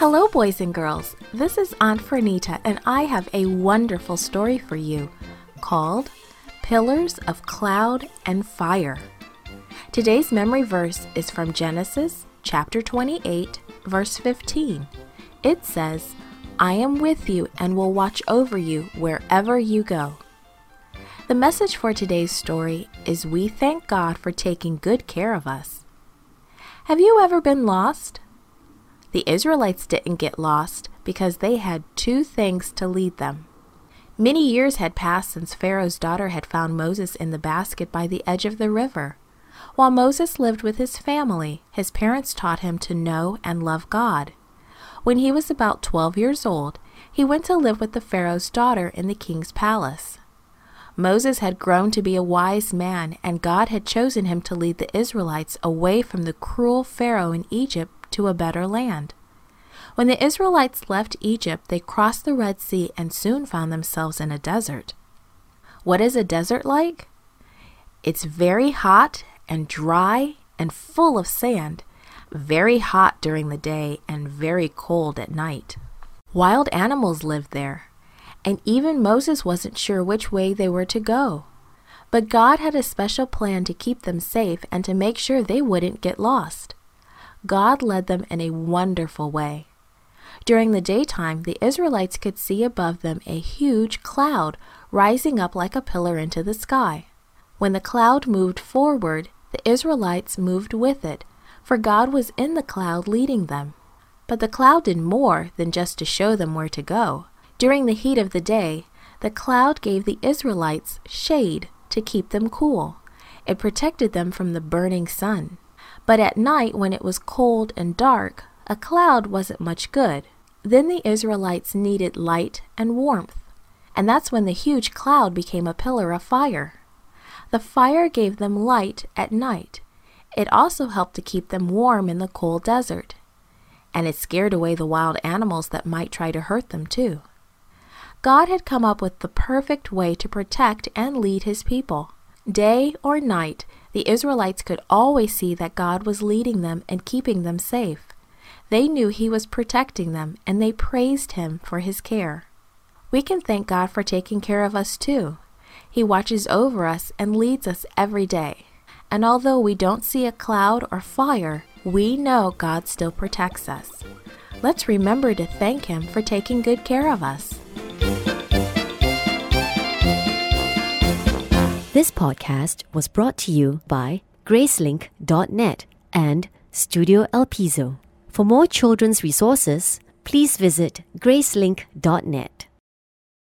Hello, boys and girls. This is Aunt Fernita, and I have a wonderful story for you called Pillars of Cloud and Fire. Today's memory verse is from Genesis chapter 28, verse 15. It says, I am with you and will watch over you wherever you go. The message for today's story is We thank God for taking good care of us. Have you ever been lost? The Israelites didn't get lost because they had two things to lead them. Many years had passed since Pharaoh's daughter had found Moses in the basket by the edge of the river. While Moses lived with his family, his parents taught him to know and love God. When he was about 12 years old, he went to live with the Pharaoh's daughter in the king's palace. Moses had grown to be a wise man, and God had chosen him to lead the Israelites away from the cruel Pharaoh in Egypt to a better land. When the Israelites left Egypt, they crossed the Red Sea and soon found themselves in a desert. What is a desert like? It's very hot and dry and full of sand, very hot during the day and very cold at night. Wild animals lived there, and even Moses wasn't sure which way they were to go. But God had a special plan to keep them safe and to make sure they wouldn't get lost. God led them in a wonderful way. During the daytime, the Israelites could see above them a huge cloud rising up like a pillar into the sky. When the cloud moved forward, the Israelites moved with it, for God was in the cloud leading them. But the cloud did more than just to show them where to go. During the heat of the day, the cloud gave the Israelites shade to keep them cool. It protected them from the burning sun. But at night, when it was cold and dark, a cloud wasn't much good. Then the Israelites needed light and warmth. And that's when the huge cloud became a pillar of fire. The fire gave them light at night. It also helped to keep them warm in the cold desert. And it scared away the wild animals that might try to hurt them, too. God had come up with the perfect way to protect and lead his people. Day or night, the Israelites could always see that God was leading them and keeping them safe. They knew he was protecting them and they praised him for his care. We can thank God for taking care of us too. He watches over us and leads us every day. And although we don't see a cloud or fire, we know God still protects us. Let's remember to thank Him for taking good care of us. This podcast was brought to you by Gracelink.net and Studio El Piso. For more children's resources, please visit Gracelink.net.